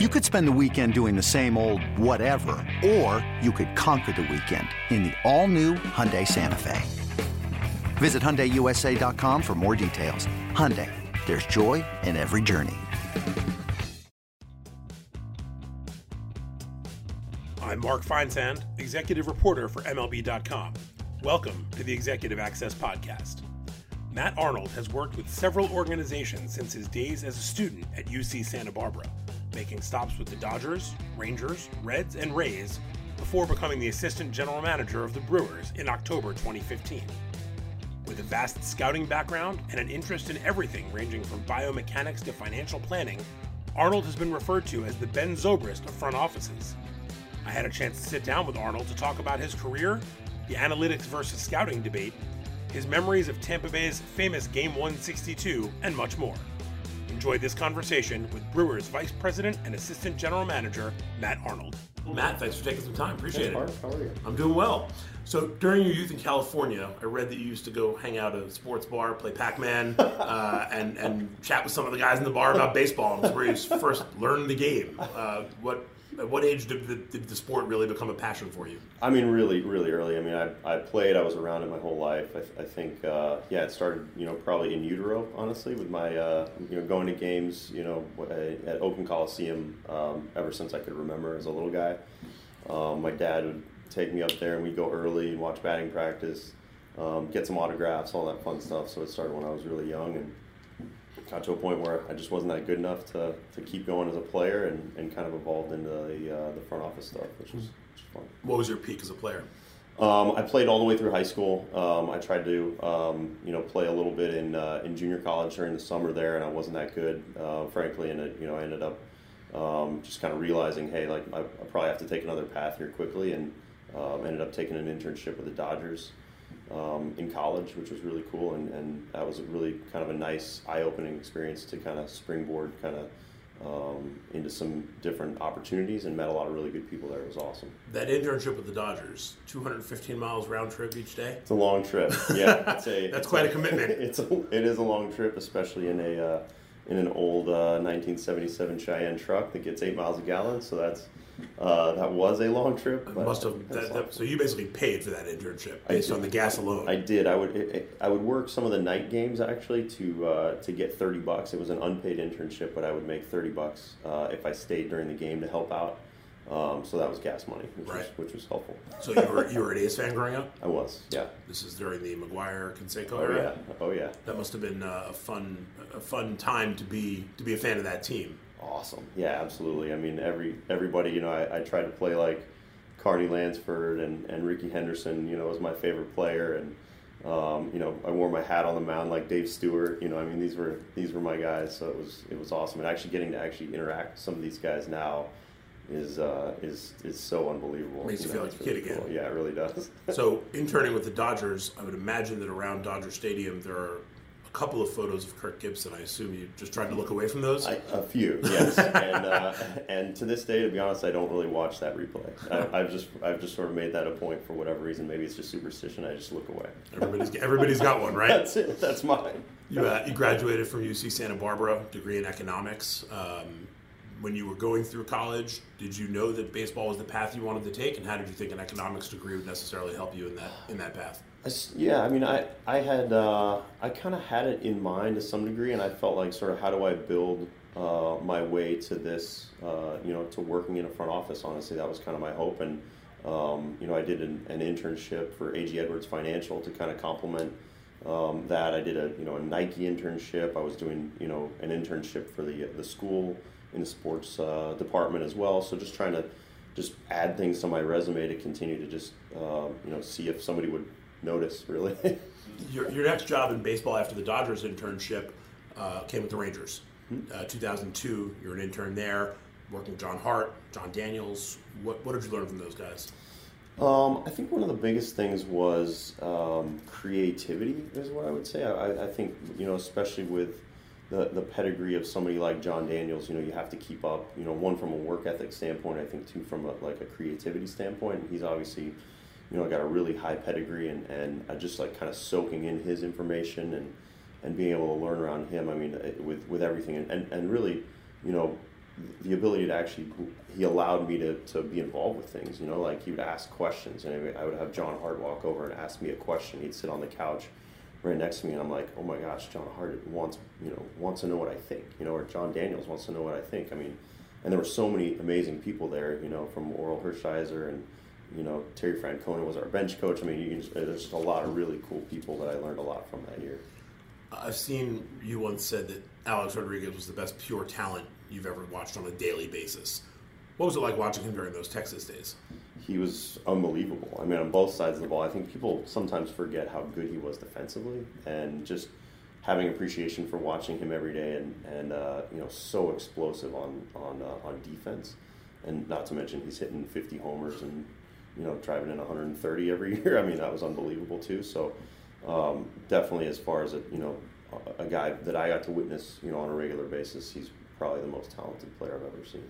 You could spend the weekend doing the same old whatever, or you could conquer the weekend in the all-new Hyundai Santa Fe. Visit HyundaiUSA.com for more details. Hyundai, there's joy in every journey. I'm Mark Feinsand, executive reporter for MLB.com. Welcome to the Executive Access Podcast. Matt Arnold has worked with several organizations since his days as a student at UC Santa Barbara making stops with the Dodgers, Rangers, Reds, and Rays before becoming the assistant general manager of the Brewers in October 2015. With a vast scouting background and an interest in everything ranging from biomechanics to financial planning, Arnold has been referred to as the Ben Zobrist of front offices. I had a chance to sit down with Arnold to talk about his career, the analytics versus scouting debate, his memories of Tampa Bay's famous Game 162, and much more. Enjoy this conversation with Brewers Vice President and Assistant General Manager Matt Arnold. Matt, thanks for taking some time. Appreciate it. How are you? I'm doing well. So during your youth in California, I read that you used to go hang out at a sports bar, play Pac-Man, uh, and and chat with some of the guys in the bar about baseball. And where you first learned the game. Uh, what at what age did the, did the, sport really become a passion for you? I mean, really, really early. I mean, I, I played. I was around it my whole life. I, I think, uh, yeah, it started, you know, probably in utero, honestly, with my, uh, you know, going to games, you know, at Oakland Coliseum um, ever since I could remember as a little guy. Um, my dad would take me up there, and we'd go early and watch batting practice, um, get some autographs, all that fun stuff. So it started when I was really young, and got to a point where I just wasn't that good enough to, to keep going as a player and, and kind of evolved into the, uh, the front office stuff, which was, which was fun. What was your peak as a player? Um, I played all the way through high school. Um, I tried to, um, you know, play a little bit in uh, in junior college during the summer there, and I wasn't that good, uh, frankly. And it, you know, I ended up um, just kind of realizing, hey, like I, I, probably have to take another path here quickly, and um, ended up taking an internship with the Dodgers um, in college, which was really cool, and, and that was a really kind of a nice eye-opening experience to kind of springboard kind of um, into some different opportunities and met a lot of really good people there. It was awesome. That internship with the Dodgers, 215 miles round trip each day. It's a long trip. Yeah, it's a, that's quite a, a, commitment. It's a, it is a long trip, especially in a uh, in an old uh, 1977 Cheyenne truck that gets eight miles a gallon. So that's uh, that was a long trip. Must have. That, that, so you basically paid for that internship based on the gas alone. I did. I would. It, it, I would work some of the night games actually to uh, to get thirty bucks. It was an unpaid internship, but I would make thirty bucks uh, if I stayed during the game to help out. Um, so that was gas money, which, right. was, which was helpful. So you were you were an A's fan growing up? I was, yeah. This is during the McGwire Canseco oh, era. Yeah. Oh yeah. That must have been uh, a fun a fun time to be to be a fan of that team. Awesome. Yeah, absolutely. I mean, every everybody, you know, I, I try to play like Carney Lansford and, and Rickey Henderson, you know, was my favorite player. And, um, you know, I wore my hat on the mound like Dave Stewart. You know, I mean, these were these were my guys. So it was it was awesome. And actually getting to actually interact with some of these guys now is uh, is is so unbelievable. Makes you, know, feel like a kid again. Yeah, it really does. so interning with the Dodgers, I would imagine that around Dodger Stadium there are couple of photos of Kirk Gibson. I assume you just tried to look away from those. I, a few, yes. and uh, and to this day, to be honest, I don't really watch that replay. I, have just I've just sort of made that a point for whatever reason. Maybe it's just superstition. I just look away. Everybody's everybody's got one, right? That's it. That's mine. You uh, you graduated from UC Santa Barbara, degree in economics. Um, when you were going through college, did you know that baseball was the path you wanted to take, and how did you think an economics degree would necessarily help you in that in that path? Yeah, I mean, I I had uh, I kind of had it in mind to some degree, and I felt like sort of how do I build uh, my way to this, uh, you know, to working in a front office. Honestly, that was kind of my hope, and um, you know, I did an, an, internship for AG Edwards Financial to kind of complement um, that. I did a you know a Nike internship. I was doing you know an internship for the the school in the sports uh, department as well. So just trying to just add things to my resume to continue to just uh, you know see if somebody would notice, really. your, your next job in baseball after the Dodgers internship uh, came with the Rangers. Hmm. Uh, 2002, you're an intern there, working with John Hart, Jon Daniels. What, what did you learn from those guys? Um, I think one of the biggest things was um, creativity, is what I would say. I, I, think, you know, especially with the, the pedigree of somebody like John Daniels, you know, you have to keep up, you know, one from a work ethic standpoint, I think, two from a, like a creativity standpoint. He's obviously you know, I got a really high pedigree and, and I just like kind of soaking in his information and, and being able to learn around him. I mean, uh, with, with everything. And, and, and really, you know, the ability to actually he allowed me to, to be involved with things you know like he would ask questions. And I would have John Hart walk over and ask me a question. He'd sit on the couch right next to me and I'm like oh my gosh John Hart wants you know wants to know what I think you know or Jon Daniels wants to know what I think. I mean and there were so many amazing people there you know from Orel Hershiser and you know Terry Francona was our bench coach I mean you there's just a lot of really cool people that I learned a lot from that year I've seen you once said that Alex Rodriguez was the best pure talent you've ever watched on a daily basis. What was it like watching him during those Texas days? He was unbelievable. I mean, on both sides of the ball, I think people sometimes forget how good he was defensively, and just having appreciation for watching him every day, and and uh, you know, so explosive on on uh, on defense, and not to mention he's hitting 50 homers and you know driving in 130 every year. I mean, that was unbelievable too. So um, definitely, as far as a you know a guy that I got to witness, you know, on a regular basis, he's probably the most talented player I've ever seen.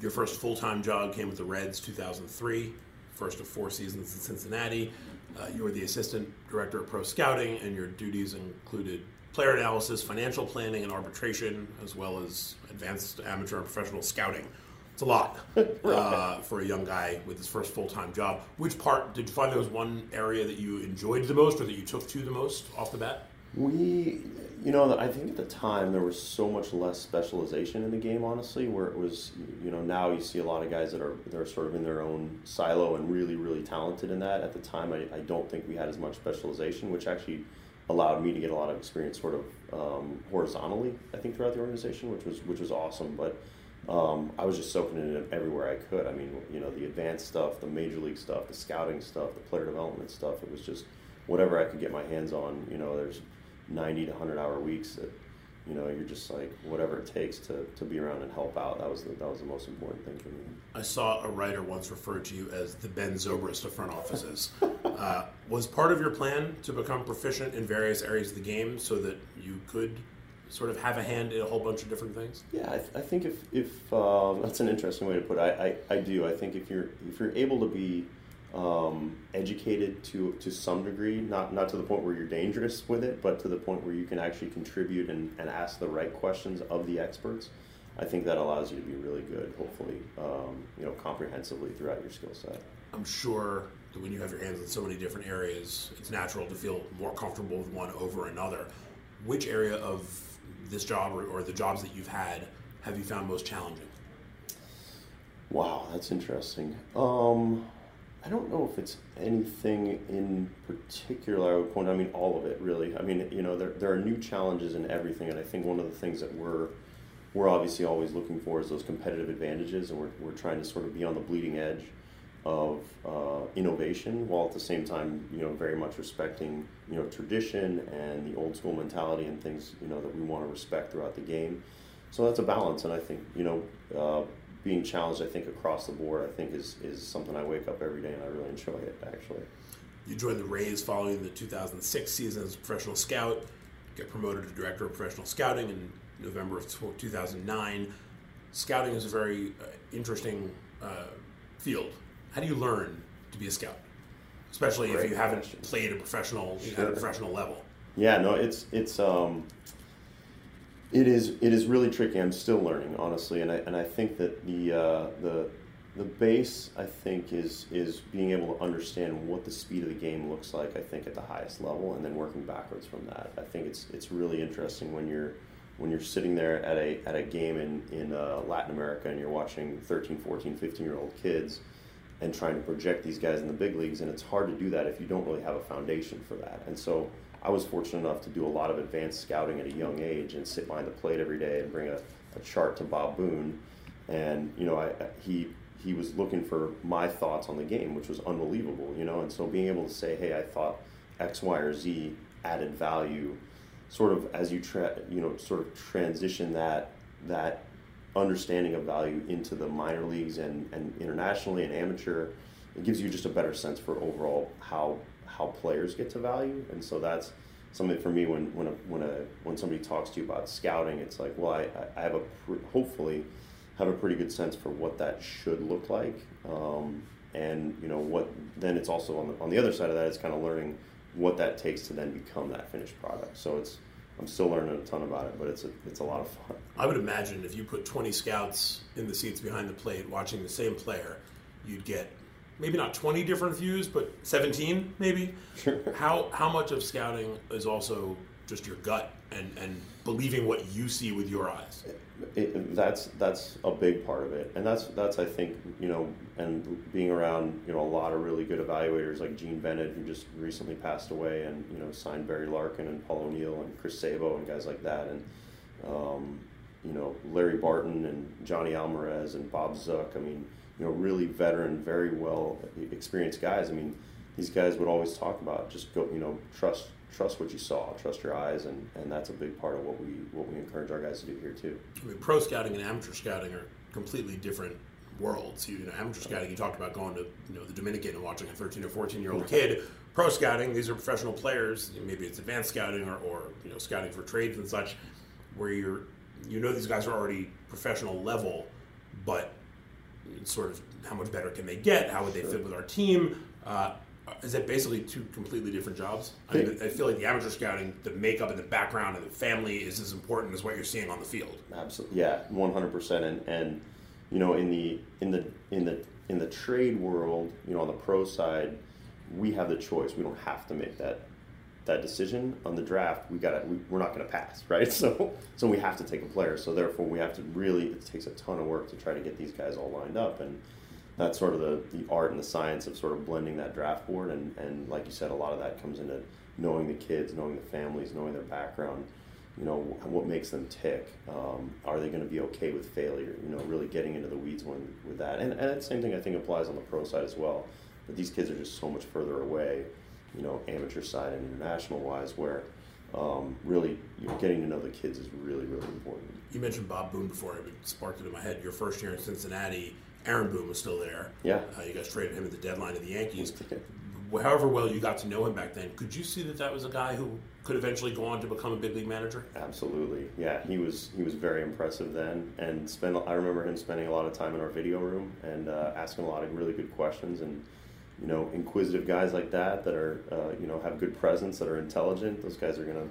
Your first full time job came with the Reds 2003, first of four seasons in Cincinnati. Uh, you were the assistant director of pro scouting, and your duties included player analysis, financial planning, and arbitration, as well as advanced amateur and professional scouting. It's a lot uh, for a young guy with his first full time job. Which part did you find there was one area that you enjoyed the most, or that you took to the most off the bat? We, you know, I think at the time there was so much less specialization in the game, honestly, where it was, you know, now you see a lot of guys that are they're sort of in their own silo and really, really talented in that. At the time, I, I don't think we had as much specialization, which actually allowed me to get a lot of experience sort of um, horizontally, I think, throughout the organization, which was which was awesome. But um, I was just soaking it in everywhere I could. I mean, you know, the advanced stuff, the major league stuff, the scouting stuff, the player development stuff. It was just whatever I could get my hands on. You know, there's 90 to 100 hour weeks that you know you're just like whatever it takes to, to be around and help out that was the, that was the most important thing for me i saw a writer once refer to you as the ben zobrist of front offices uh, was part of your plan to become proficient in various areas of the game so that you could sort of have a hand in a whole bunch of different things yeah i, th- I think if, if um, that's an interesting way to put it I, I, I do i think if you're if you're able to be um, educated to to some degree, not not to the point where you're dangerous with it, but to the point where you can actually contribute and, and ask the right questions of the experts. I think that allows you to be really good, hopefully, um, you know, comprehensively throughout your skill set. I'm sure that when you have your hands in so many different areas, it's natural to feel more comfortable with one over another. Which area of this job or, or the jobs that you've had have you found most challenging? Wow, that's interesting. Um, I don't know if it's anything in particular I would point. I mean, all of it really. I mean, you know, there, there are new challenges in everything, and I think one of the things that we're we're obviously always looking for is those competitive advantages, and we're, we're trying to sort of be on the bleeding edge of uh, innovation, while at the same time, you know, very much respecting you know tradition and the old school mentality and things you know that we want to respect throughout the game. So that's a balance, and I think you know. Uh, being challenged, I think, across the board, I think is, is something I wake up every day and I really enjoy it, actually. You joined the Rays following the 2006 season as a professional scout, get promoted to director of professional scouting in November of 2009. Scouting is a very uh, interesting uh, field. How do you learn to be a scout, especially Great if you haven't question. played a professional sure. at a professional level? Yeah, no, it's it's um, it is it is really tricky. I'm still learning, honestly, and I and I think that the uh, the the base I think is is being able to understand what the speed of the game looks like. I think at the highest level, and then working backwards from that. I think it's it's really interesting when you're when you're sitting there at a at a game in in uh, Latin America and you're watching 13, 14, 15 year old kids and trying to project these guys in the big leagues, and it's hard to do that if you don't really have a foundation for that. And so I was fortunate enough to do a lot of advanced scouting at a young age and sit behind the plate every day and bring a, a chart to Bob Boone. And, you know, I, he, he was looking for my thoughts on the game, which was unbelievable, you know. And so being able to say, hey, I thought X, Y, or Z added value, sort of as you, tra- you know, sort of transition that, that understanding of value into the minor leagues and, and internationally and amateur, it gives you just a better sense for overall how how players get to value, and so that's something for me when when a, when a when somebody talks to you about scouting, it's like, well, I, I have a hopefully have a pretty good sense for what that should look like, um, and you know what. Then it's also on the on the other side of that, it's kind of learning what that takes to then become that finished product. So it's I'm still learning a ton about it, but it's a, it's a lot of fun. I would imagine if you put 20 scouts in the seats behind the plate watching the same player, you'd get maybe not 20 different views, but 17 maybe. Sure. How how much of scouting is also just your gut and and believing what you see with your eyes? It, that's that's a big part of it, and that's that's I think you know, and being around you know a lot of really good evaluators like Gene Bennett, who just recently passed away, and you know signed Barry Larkin and Paul O'Neill and Chris Sabo and guys like that, and um, you know Larry Barton and Johnny Alvarez and Bob Zuk. I mean, you know, really veteran, very well experienced guys. I mean, these guys would always talk about just go, you know, trust trust what you saw, trust your eyes, and, and that's a big part of what we what we encourage our guys to do here too. I mean, pro scouting and amateur scouting are completely different worlds. You, know, amateur scouting, you talked about going to you know the Dominican and watching a 13 or 14 year old kid. Pro scouting, these are professional players. Maybe it's advanced scouting or, or you know scouting for trades and such, where you're you know these guys are already professional level, but sort of how much better can they get? How would they fit with our team? Uh, is that basically two completely different jobs? I, mean, I feel like the amateur scouting, the makeup and the background and the family is as important as what you're seeing on the field. Absolutely, yeah, one hundred percent. And and you know, in the in the in the in the trade world, you know, on the pro side, we have the choice. We don't have to make that that decision on the draft. We got we, we're not going to pass, right? So so we have to take a player. So therefore, we have to really. It takes a ton of work to try to get these guys all lined up and that's sort of the, the art and the science of sort of blending that draft board and, and like you said a lot of that comes into knowing the kids knowing the families knowing their background you know what makes them tick. Um, are they going to be okay with failure? You know really getting into the weeds when, with that. And, and the same thing i think applies on the pro side as well but these kids are just so much further away you know amateur side and international wise where um, really you know, getting to know the kids is really really important. You mentioned bob boone before it sparked it in my head. Your first year in cincinnati Aaron Boone was still there. Yeah. Uh, you guys traded him at the deadline of the Yankees. However well you got to know him back then, could you see that that was a guy who could eventually go on to become a big league manager? Absolutely. Yeah, he was he was very impressive then, and spent. I remember him spending a lot of time in our video room and uh, asking a lot of really good questions and you know, inquisitive guys like that that are, uh, you know, have good presence, that are intelligent. Those guys are going to,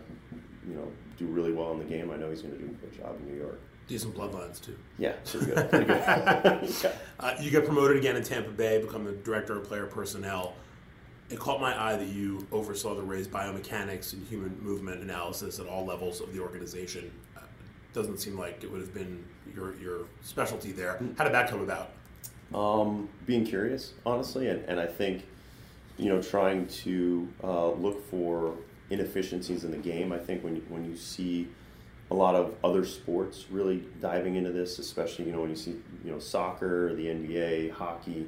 you know, do really well in the game. I know he's going to do a good job in New York decent bloodlines too. Yeah, pretty good. Pretty good. yeah. uh, you get promoted again in Tampa Bay, become the director of player personnel. It caught my eye that you oversaw the Rays biomechanics and human movement analysis at all levels of the organization. Uh, doesn't seem like it would have been your your specialty there. How did that come about? Um, being curious, honestly, and, and I think you know trying to uh, look for inefficiencies in the game. I think when you, when you see a lot of other sports really diving into this, especially you know when you see you know soccer, the NBA, hockey.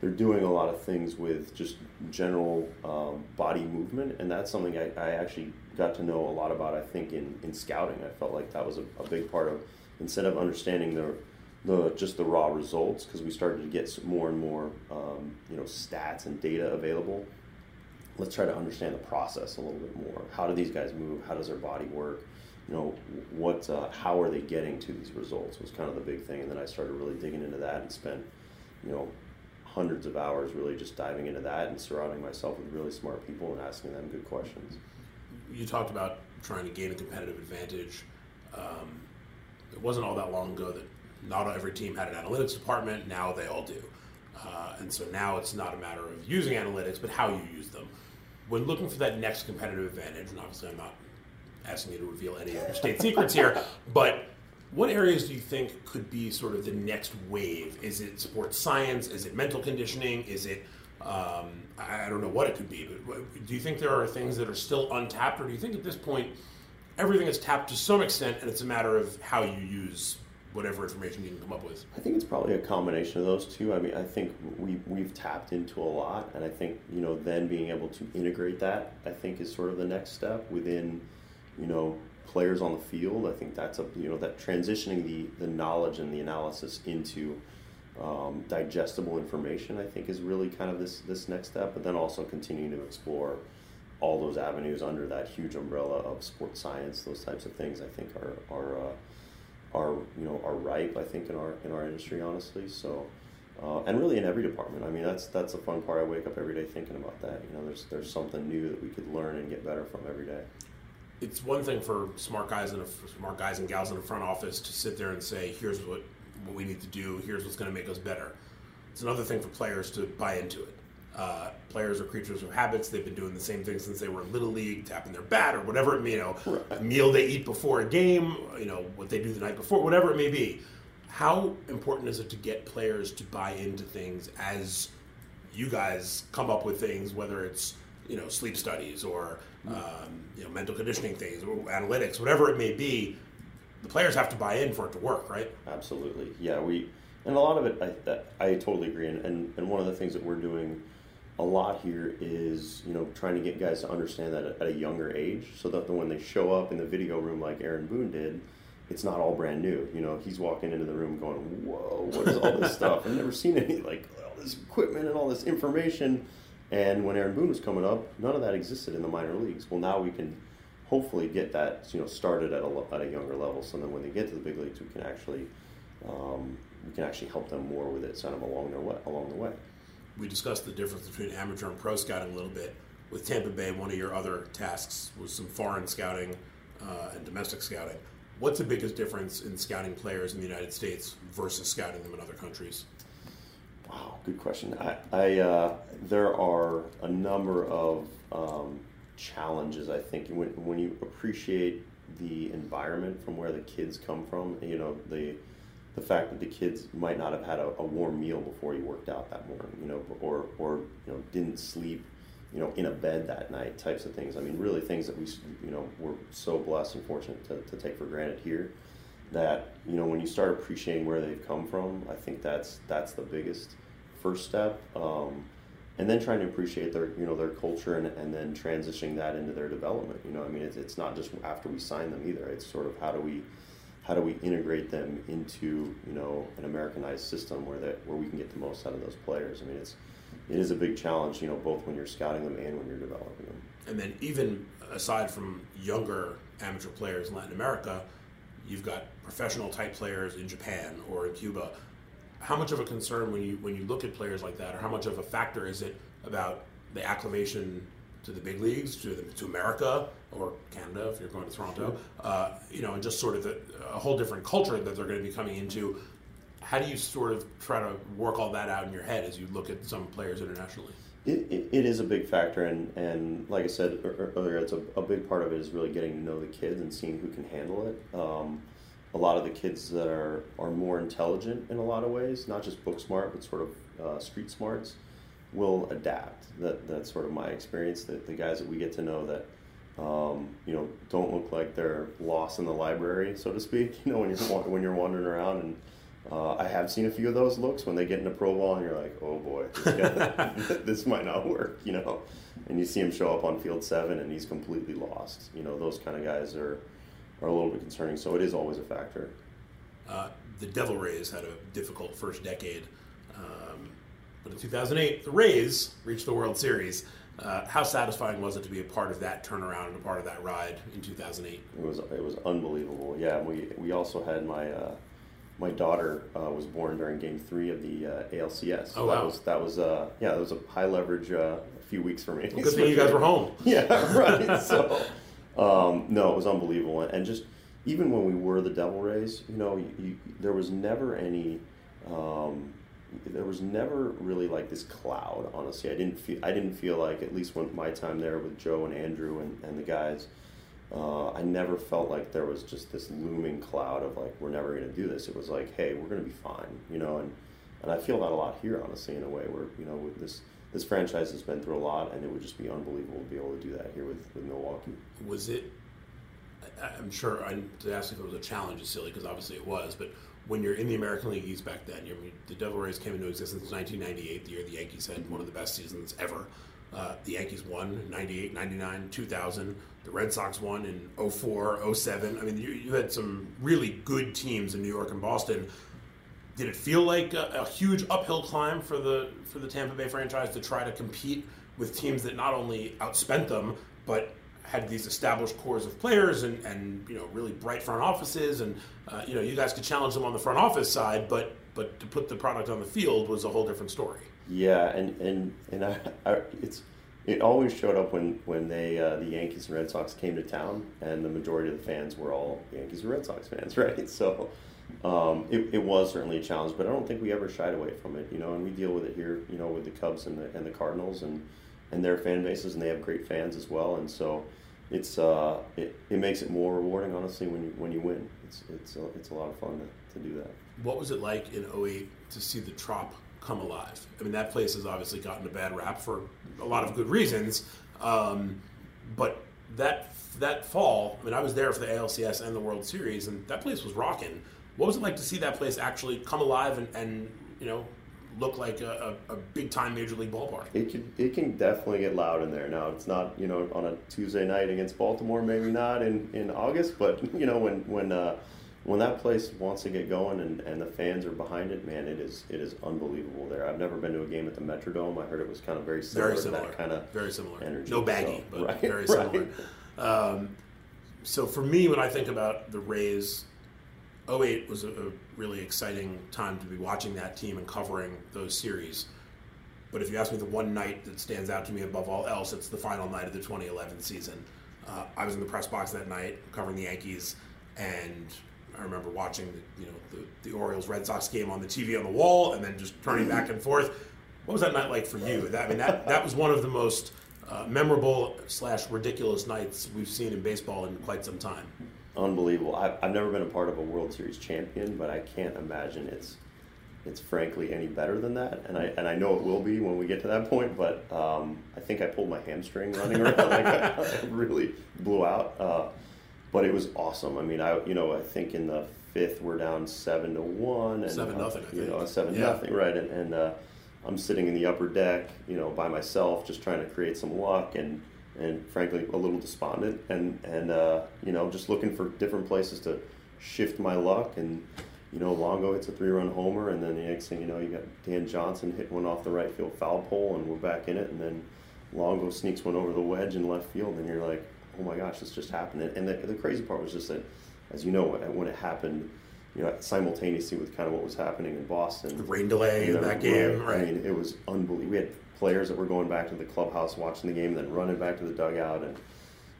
They're doing a lot of things with just general um, body movement, and that's something I, I, actually got to know a lot about. I think in, in scouting, I felt like that was a, a big part of instead of understanding the the just the raw results because we started to get more and more um, you know stats and data available. Let's try to understand the process a little bit more. How do these guys move? How does their body work? You know, what, uh, how are they getting to these results was kind of the big thing. And then I started really digging into that and spent, you know, hundreds of hours really just diving into that and surrounding myself with really smart people and asking them good questions. You talked about trying to gain a competitive advantage. Um, it wasn't all that long ago that not every team had an analytics department. Now they all do. Uh, and so now it's not a matter of using analytics, but how you use them. When looking for that next competitive advantage, and obviously I'm not asking you to reveal any of your state secrets here, but what areas do you think could be sort of the next wave? Is it sports science? Is it mental conditioning? Is it um, I don't know what it could be, but do you think there are things that are still untapped, or do you think at this point everything is tapped to some extent, and it's a matter of how you use whatever information you can come up with? I think it's probably a combination of those two. I mean, I think we we've tapped into a lot, and I think you know then being able to integrate that, I think, is sort of the next step within you know, players on the field. I think that's a you know that transitioning the the knowledge and the analysis into um, digestible information. I think is really kind of this this next step. But then also continuing to explore all those avenues under that huge umbrella of sports science. Those types of things I think are are uh, are you know are ripe. I think in our in our industry, honestly. So. Uh, and really in every department. I mean, that's that's the fun part. I wake up every day thinking about that. You know, there's there's something new that we could learn and get better from every day it's one thing for smart guys and smart guys and gals in the front office to sit there and say, "Here's what what we need to do. Here's what's going to make us better." It's another thing for players to buy into it. Uh, players are creatures of habits. They've been doing the same thing since they were in little league, tapping their bat or whatever it you know, right. meal they eat before a game, you know, what they do the night before, whatever it may be. How important is it to get players to buy into things as you guys come up with things, whether it's you know sleep studies or um, you know mental conditioning things, analytics, whatever it may be? The players have to buy in for it to work, right? Absolutely, yeah. We and a lot of it, I, I totally agree. And, and and one of the things that we're doing a lot here is you know trying to get guys to understand that at a younger age so that when they show up in the video room like aaron boone did it's not all brand new you know he's walking into the room going whoa what is all this stuff i've never seen any like all this equipment and all this information and when aaron boone was coming up none of that existed in the minor leagues well now we can hopefully get that you know started at a, at a younger level so then when they get to the big leagues we can actually um, we can actually help them more with it send them along their way along the way we discussed the difference between amateur and pro scouting a little bit. With Tampa Bay, one of your other tasks was some foreign scouting uh, and domestic scouting. What's the biggest difference in scouting players in the United States versus scouting them in other countries? Wow, good question. I, I uh, there are a number of um, challenges. I think when when you appreciate the environment from where the kids come from, you know the the fact that the kids might not have had a, a, warm meal before you worked out that morning, you know, or or you know didn't sleep, you know, in a bed that night, types of things. I mean, really things that we, you know, we're so blessed and fortunate to, to take for granted here. That you know, when you start appreciating where they've come from, I think that's that's the biggest first step. Um, and then trying to appreciate their you know their culture and, and then transitioning that into their development. You know, I mean, it's, it's not just after we sign them either. It's sort of how do we how do we integrate them into you know an Americanized system where that where we can get the most out of those players? I mean, it's it is a big challenge, you know, both when you're scouting them and when you're developing them. And then even aside from younger amateur players in Latin America, you've got professional type players in Japan or in Cuba. How much of a concern when you when you look at players like that, or how much of a factor is it about the acclimation to the big leagues, to the, to America or Canada if you're going to Toronto, uh, you know, and just sort of the, a whole different culture that they're going to be coming into. How do you sort of try to work all that out in your head as you look at some players internationally? It, it, it is a big factor, and, and like I said earlier, it's a, a big part of it is really getting to know the kids and seeing who can handle it. Um, a lot of the kids that are, are more intelligent in a lot of ways, not just book smart, but sort of uh, street smarts, will adapt. That that's sort of my experience. That the guys that we get to know that um, you know don't look like they're lost in the library, so to speak. You know when you're when you're wandering around and. Uh, I have seen a few of those looks when they get into pro ball, and you're like, "Oh boy, this, this might not work," you know. And you see him show up on field seven, and he's completely lost. You know, those kind of guys are are a little bit concerning. So it is always a factor. Uh, the Devil Rays had a difficult first decade. Um, but in 2008, the Rays reached the World Series. Uh, how satisfying was it to be a part of that turnaround and a part of that ride in 2008? It was it was unbelievable. Yeah, we we also had my uh, my daughter uh, was born during Game Three of the uh, ALCS. So oh wow! That was that was uh, yeah, that was a high leverage uh, few weeks for me. Well, good thing you guys were home. yeah, right. so um, no, it was unbelievable, and just even when we were the Devil Rays, you know, you, you, there was never any. Um, there was never really like this cloud. Honestly, I didn't feel I didn't feel like at least when my time there with Joe and Andrew and, and the guys, uh, I never felt like there was just this looming cloud of like we're never going to do this. It was like, hey, we're going to be fine, you know. And and I feel that a lot here, honestly, in a way where you know this this franchise has been through a lot, and it would just be unbelievable to be able to do that here with, with Milwaukee. Was it? I'm sure I to ask if it was a challenge is silly because obviously it was, but when you're in the American League East back then, you the Devil Rays came into existence in 1998, the year the Yankees had one of the best seasons ever. Uh, the Yankees won 98, 99, 2000. The Red Sox won in 04, 07. I mean, you, you had some really good teams in New York and Boston. Did it feel like a, a huge uphill climb for the for the Tampa Bay franchise to try to compete with teams that not only outspent them, but had these established cores of players and, and you know really bright front offices and uh, you know you guys could challenge them on the front office side but but to put the product on the field was a whole different story yeah and and and I, I, it's it always showed up when when they uh, the Yankees and Red Sox came to town, and the majority of the fans were all Yankees and Red Sox fans, right? So um, it, it was certainly a challenge, but I don't think we ever shied away from it, you know. And we deal with it here, you know, with the Cubs and the and the Cardinals and and their fan bases, and they have great fans as well, and so it's uh, it, it makes it more rewarding, honestly, when you when you win. It's it's a, it's a lot of fun to, to do that. What was it like in 08 to see the Trop come alive? I mean, that place has obviously gotten a bad rap for a lot of good reasons, um, but that that fall, I mean, I was there for the ALCS and the World Series, and that place was rocking. What was it like to see that place actually come alive and, and you know look like a, a, a, big time major league ballpark. It can it can definitely get loud in there. Now it's not you know on a Tuesday night against Baltimore, maybe not in, in August, but you know when when uh, when that place wants to get going and, and the fans are behind it, man, it is it is unbelievable there. I've never been to a game at the Metrodome. I heard it was kind of very similar, very similar. that kind of very similar energy. No baggy, so, but right, very similar. Right. Um, so for me, when I think about the Rays 08 was a, a, really exciting time to be watching that team and covering those series. But if you ask me the one night that stands out to me above all else, it's the final night of the 2011 season. Uh, I was in the press box that night covering the Yankees, and I remember watching the, you know the, the Orioles Red Sox game on the TV on the wall, and then just turning back and forth. What was that night like for you? That, I mean, that that was one of the most uh, memorable slash ridiculous nights we've seen in baseball in quite some time unbelievable. I've, I've never been a part of a World Series champion, but I can't imagine it's it's frankly any better than that. And I and I know it will be when we get to that point. But um, I think I pulled my hamstring running around. like I, I, really blew out. Uh, but it was awesome. I mean, I you know I think in the fifth we're down seven to one and seven uh, nothing. you know seven yeah. nothing right and. and uh, I'm sitting in the upper deck, you know, by myself, just trying to create some luck, and and frankly a little despondent and and uh, you know just looking for different places to shift my luck and you know Longo hits a three run homer and then the next thing you know you got Dan Johnson hit one off the right field foul pole and we're back in it and then Longo sneaks one over the wedge in left field and you're like oh my gosh this just happened and the, the crazy part was just that as you know when it happened you know, simultaneously with kind of what was happening in Boston. The rain delay in that game, right? I mean, it was unbelievable. We had players that were going back to the clubhouse watching the game, and then running back to the dugout, and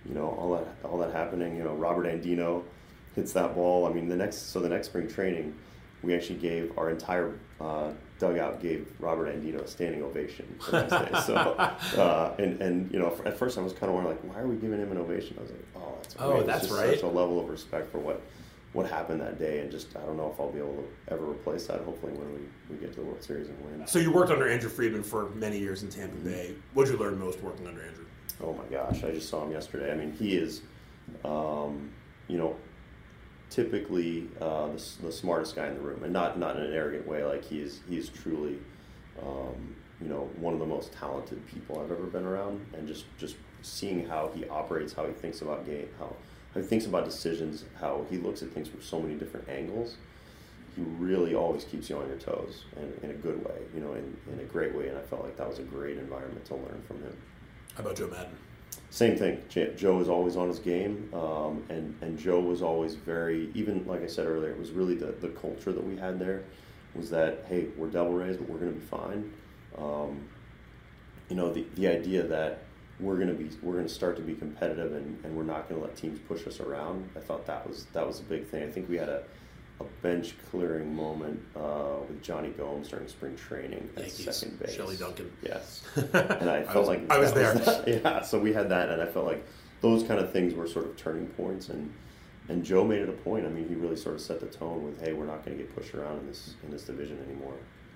you know all that all that happening. You know, Robert Andino hits that ball. I mean, the next so the next spring training, we actually gave our entire uh, dugout gave Robert Andino a standing ovation the next day. So, uh, and and you know, at first I was kind of wondering like, why are we giving him an ovation? I was like, oh, that's oh, great. oh, that's right. Such a level of respect for what what happened that day, and just I don't know if I'll be able to ever replace that. Hopefully, when we, we get to the World Series and win. So you worked under Andrew Friedman for many years in Tampa mm-hmm. Bay. What did you learn most working under Andrew? Oh my gosh, I just saw him yesterday. I mean, he is, um, you know, typically uh, the, the, smartest guy in the room, and not not in an arrogant way. Like he is, he is truly, um, you know, one of the most talented people I've ever been around, and just just seeing how he operates, how he thinks about game, how he thinks about decisions, how he looks at things from so many different angles. He really always keeps you on your toes, and in a good way, you know, in, in a great way. And I felt like that was a great environment to learn from him. How about Joe Maddon? Same thing. Joe was always on his game, um, and and Joe was always very even like I said earlier. It was really the the culture that we had there was that hey, we're Devil Rays, but we're going to be fine. Um, you know, the the idea that we're going to be we're going to start to be competitive and, and we're not going to let teams push us around. I thought that was that was a big thing. I think we had a, a bench clearing moment uh, with Jonny Gomes during spring training at Yankees, second base. Shelley Duncan. Yes, and I felt I was, like I was there. Was yeah, so we had that, and I felt like those kind of things were sort of turning points and. And Joe made it a point. I mean, he really sort of set the tone with, "Hey, we're not going to get pushed around in this in this division anymore."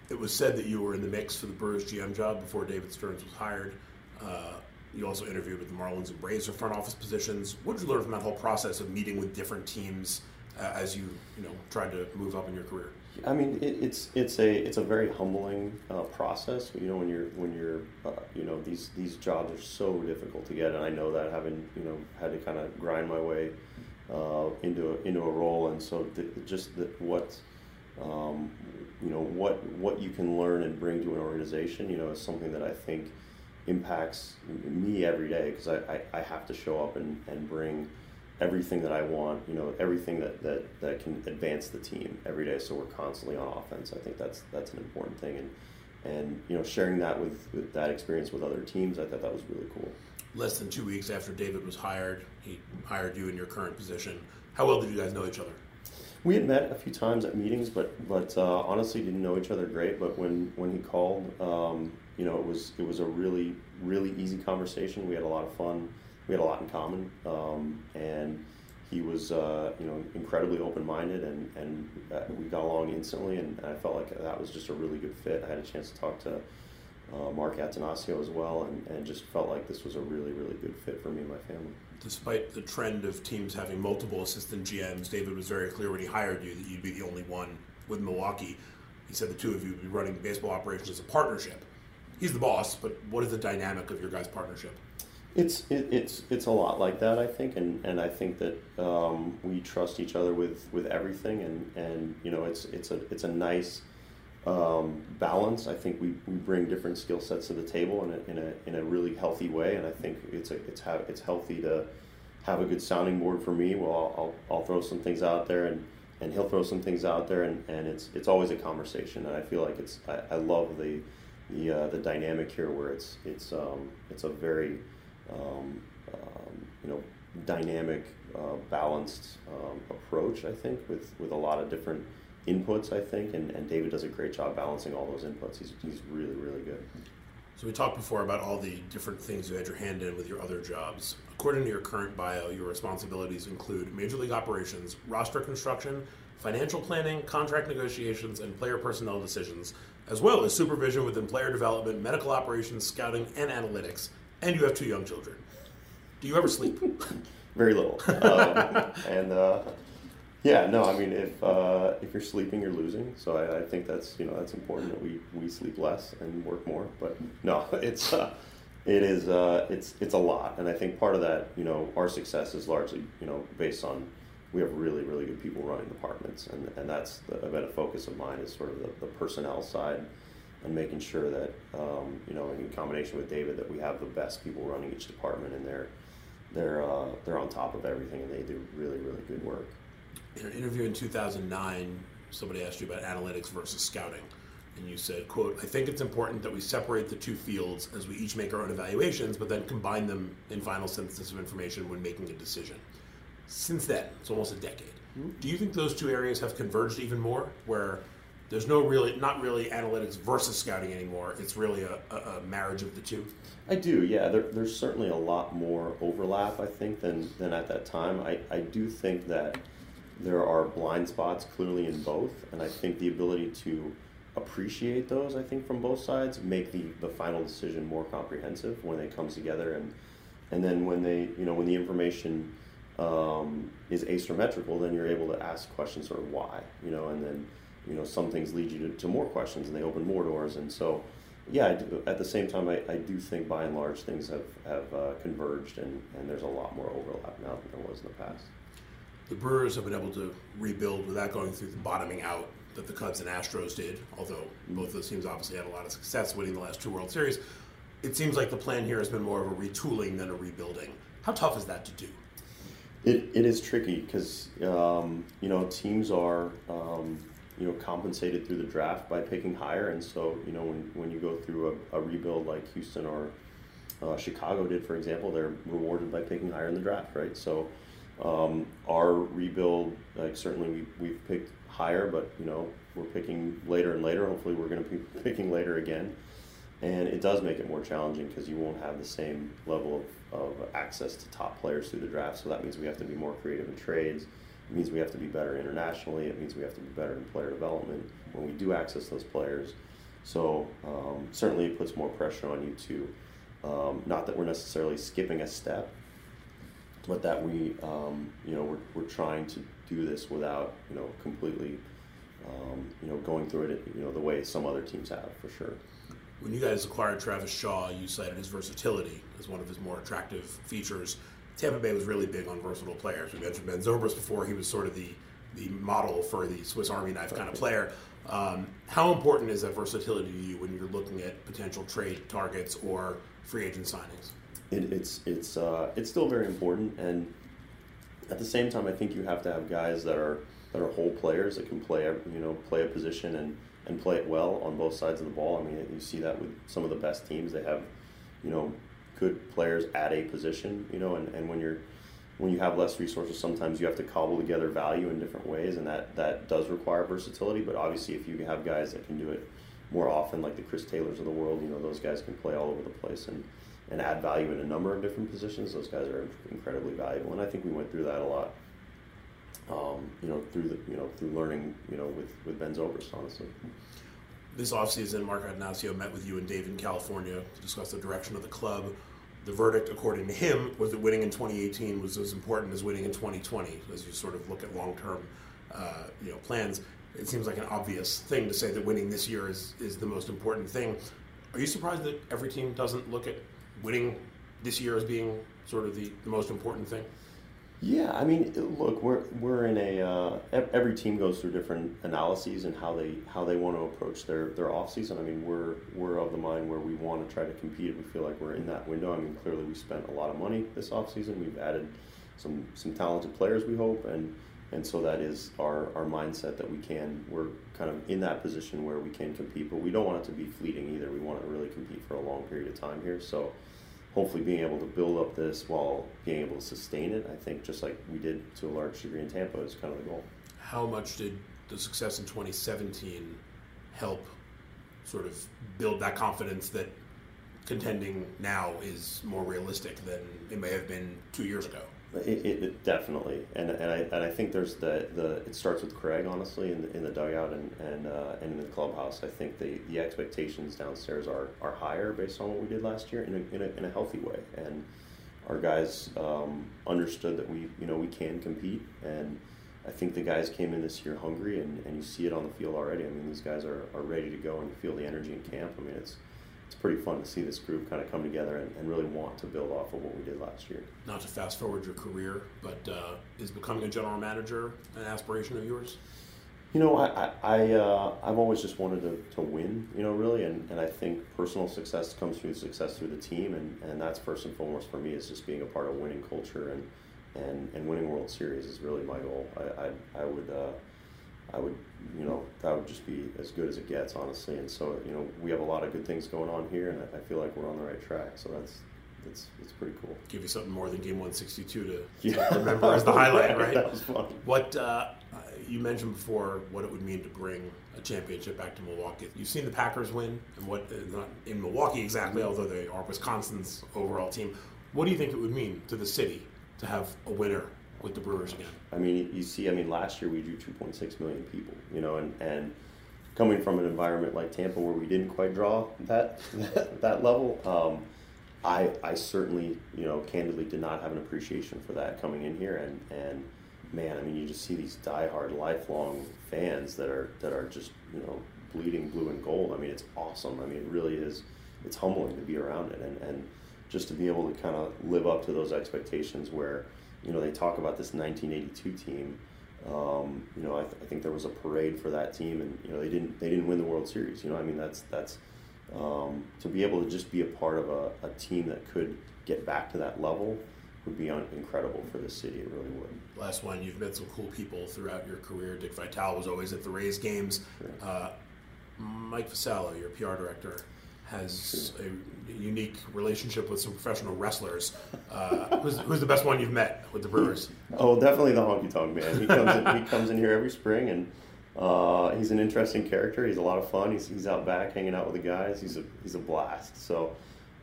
It was said that you were in the mix for the Brewers GM job before David Stearns was hired. Uh, you also interviewed with the Marlins and Braves for front office positions. What did you learn from that whole process of meeting with different teams uh, as you you know tried to move up in your career? I mean, it, it's it's a it's a very humbling uh, process. You know, when you're when you're uh, you know these these jobs are so difficult to get, and I know that having you know had to kind of grind my way uh, into a, into a role, and so just the, what um, you know what what you can learn and bring to an organization, you know, is something that I think impacts me every day because I, I, I, have to show up and, and bring everything that I want, you know, everything that, that, that can advance the team every day. So we're constantly on offense. I think that's that's an important thing. And and you know sharing that with, with that experience with other teams, I thought that was really cool. Less than two weeks after David was hired, he hired you in your current position. How well did you guys know each other? We had met a few times at meetings, but but uh, honestly didn't know each other great. But when, when he called, um, you know, it was it was a really really easy conversation. We had a lot of fun. We had a lot in common, um, and he was uh, you know incredibly open minded, and and uh, we got along instantly. And, I felt like that was just a really good fit. I had a chance to talk to uh, Mark Attanasio as well, and, and just felt like this was a really really good fit for me and my family despite the trend of teams having multiple assistant GMs, David was very clear when he hired you that you'd be the only one with Milwaukee. He said the two of you would be running baseball operations as a partnership. He's the boss, but what is the dynamic of your guys' partnership? It's it, it's it's a lot like that, I think, and, and I think that um, we trust each other with, with everything, and, and you know it's it's a it's a nice um, balance. I think we, we bring different skill sets to the table in a, in a, in a really healthy way, and I think it's a, it's it's healthy to have a good sounding board for me. Well, I'll, I'll throw some things out there, and, and he'll throw some things out there, and, and it's it's always a conversation, and I feel like it's I, I love the the uh, the dynamic here where it's it's um, it's a very um, um, you know dynamic, uh, balanced um, approach. I think with with a lot of different inputs, I think, and, and David does a great job balancing all those inputs. He's, he's really, really good. So we talked before about all the different things you had your hand in with your other jobs. According to your current bio, your responsibilities include major league operations, roster construction, financial planning, contract negotiations, and player personnel decisions, as well as supervision within player development, medical operations, scouting, and analytics. And you have two young children. Do you ever sleep? Very little. Um, and uh, yeah, no, I mean, if uh, if you're sleeping, you're losing. So I, I, think that's you know that's important that we, we sleep less and work more. But no, it's uh, it is uh, it's it's a lot, and I think part of that you know our success is largely you know based on we have really really good people running departments, and and that's the, been a focus of mine is sort of the, the personnel side and making sure that um, you know in combination with David that we have the best people running each department and they're they're uh, they're on top of everything and they do really really good work in an interview in 2009, somebody asked you about analytics versus scouting. And you said, quote, I think it's important that we separate the two fields as we each make our own evaluations, but then combine them in final synthesis of information when making a decision. Since then, it's almost a decade. Mm-hmm. Do you think those two areas have converged even more, where there's no really, not really analytics versus scouting anymore. It's really a, a, a marriage of the two. I do, yeah. There, there's certainly a lot more overlap, I think, than, than at that time. I, I do think that there are blind spots clearly in both, and I think the ability to appreciate those, I think, from both sides, make the, the final decision more comprehensive when it comes together, and and then when they, you know, when the information um, is asymmetrical, then you're able to ask questions sort of why, you know, and then you know some things lead you to, to more questions and they open more doors, and so yeah, do, at the same time, I, I do think by and large things have, have uh, converged and, and there's a lot more overlap now than there was in the past the Brewers have been able to rebuild without going through the bottoming out that the Cubs and Astros did, although both those teams obviously had a lot of success winning the last two World Series. It seems like the plan here has been more of a retooling than a rebuilding. How tough is that to do? It, it is tricky because um, you know teams are um, you know compensated through the draft by picking higher, and so you know when, when you go through a, a rebuild like Houston or uh, Chicago did, for example, they're rewarded by picking higher in the draft, right? So um, our rebuild, like certainly we, we've picked higher, but you know we're picking later and later. Hopefully, we're going to be picking later again, and it does make it more challenging because you won't have the same level of, of access to top players through the draft. So that means we have to be more creative in trades. It means we have to be better internationally. It means we have to be better in player development when we do access those players. So um, certainly, it puts more pressure on you to. Um, not that we're necessarily skipping a step, but that we, um, you know, we're, we're trying to do this without, you know, completely, um, you know, going through it, you know, the way some other teams have, for sure. When you guys acquired Travis Shaw, you cited his versatility as one of his more attractive features. Tampa Bay was really big on versatile players. We mentioned Ben Zobrist before; he was sort of the the model for the Swiss Army knife kind of player. Um, how important is that versatility to you when you're looking at potential trade targets or free agent signings? it, it's it's uh, it's still very important, and at the same time, I think you have to have guys that are that are whole players that can play you know play a position and and play it well on both sides of the ball. I mean, you see that with some of the best teams. They have, you know, good players at a position, you know, and, and when you're when you have less resources, sometimes you have to cobble together value in different ways, and that, that does require versatility. But obviously, if you have guys that can do it more often, like the Chris Taylors of the world, you know, those guys can play all over the place and, and add value in a number of different positions. Those guys are incredibly valuable, and I think we went through that a lot. Um, you know, through the you know through learning, you know, with with Ben Zobrist, honestly. This offseason, Mark Attanasio met with you and Dave in California to discuss the direction of the club. The verdict, according to him, was that winning in 2018 was as important as winning in 2020. As you sort of look at long-term, uh, you know, plans, it seems like an obvious thing to say that winning this year is is the most important thing. Are you surprised that every team doesn't look at winning this year as being sort of the, the most important thing? Yeah, I mean, look, we're we're in a uh, every team goes through different analyses and how they how they want to approach their their off season. I mean, we're we're of the mind where we want to try to compete. We feel like we're in that window. I mean, clearly we spent a lot of money this off season. We've added some some talented players. We hope and. And so that is our, our mindset that we can, we're kind of in that position where we can compete, but we don't want it to be fleeting either. We want to really compete for a long period of time here. So, hopefully being able to build up this while being able to sustain it, I think just like we did to a large degree in Tampa is kind of the goal. How much did the success in 2017 help sort of build that confidence that contending now is more realistic than it may have been two years ago? It, it, it, definitely, and and I, and I think there's the, the it starts with Craig honestly in the, in the dugout and and uh, and in the clubhouse. I think the, the expectations downstairs are, are higher based on what we did last year in a, in a, in a healthy way, and our guys um, understood that we you know we can compete, and I think the guys came in this year hungry, and, and you see it on the field already. I mean these guys are, are ready to go and feel the energy in camp. I mean it's it's pretty fun to see this group kind of come together and, and, really want to build off of what we did last year. Not to fast forward your career, but uh, is becoming a general manager an aspiration of yours? You know, I, I, uh, I've always just wanted to, to win, you know, really. And, and I think personal success comes through success through the team. And, and that's first and foremost for me is just being a part of winning culture and, and, and winning World Series is really my goal. I, I, I would, uh, I would, you know, that would just be as good as it gets, honestly. And so, you know, we have a lot of good things going on here, and I feel like we're on the right track. So that's that's it's pretty cool. Give you something more than Game One Sixty Two to, yeah. to remember as the highlight, right? that was fun. What uh, you mentioned before, what it would mean to bring a championship back to Milwaukee. You've seen the Packers win, and what uh, not in Milwaukee exactly, although they are Wisconsin's overall team. What do you think it would mean to the city to have a winner with the Brewers again? I mean, you see, I mean, last year we drew 2.6 million people, you know, and, and coming from an environment like Tampa where we didn't quite draw that that, level, um, I I certainly, you know, candidly did not have an appreciation for that coming in here, and and man, I mean, you just see these diehard, lifelong fans that are that are just you know bleeding blue and gold. I mean, it's awesome. I mean, it really is. It's humbling to be around it, and and just to be able to kind of live up to those expectations where you know, they talk about this 1982 team. Um, you know, I, th- I, think there was a parade for that team, and you know, they didn't they didn't win the World Series. You know, I mean, that's that's um, to be able to just be a part of a, a team that could get back to that level would be un- incredible for the city. It really would. Last one, you've met some cool people throughout your career. Dick Vitale was always at the Rays games. Sure. Uh, Mike Vassallo, your PR director, has a unique relationship with some professional wrestlers. Uh, who's, who's, the best one you've met with the Brewers? Oh, definitely the Honky Tonk Man. He comes in, he comes in here every spring, and uh, he's an interesting character. He's a lot of fun. He's, he's out back hanging out with the guys. He's a he's a blast. So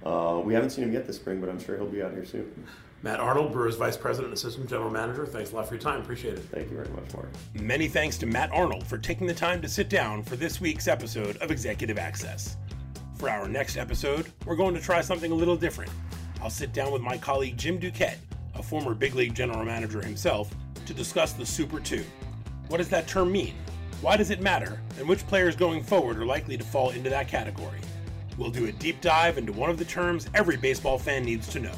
uh, we haven't seen him yet this spring, but I'm sure he'll be out here soon. Matt Arnold, Brewers Vice President and Assistant General Manager. Thanks a lot for your time. Appreciate it. Thank you very much, Mark. Many thanks to Matt Arnold for taking the time to sit down for this week's episode of Executive Access. For our next episode, we're going to try something a little different. I'll sit down with my colleague Jim Duquette, a former big league general manager himself, to discuss the Super 2. What does that term mean? Why does it matter? And which players going forward are likely to fall into that category? We'll do a deep dive into one of the terms every baseball fan needs to know.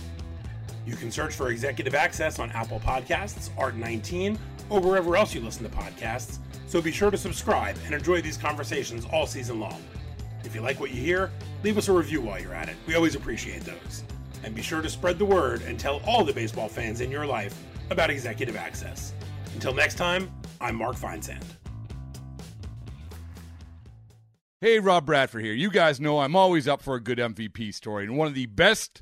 You can search for Executive Access on Apple Podcasts, Art19, or wherever else you listen to podcasts, so be sure to subscribe and enjoy these conversations all season long. If you like what you hear, leave us a review while you're at it. We always appreciate those. And be sure to spread the word and tell all the baseball fans in your life about Executive Access. Until next time, I'm Mark Feinsand. Hey, Rob Bradford here. You guys know I'm always up for a good MVP story, and one of the best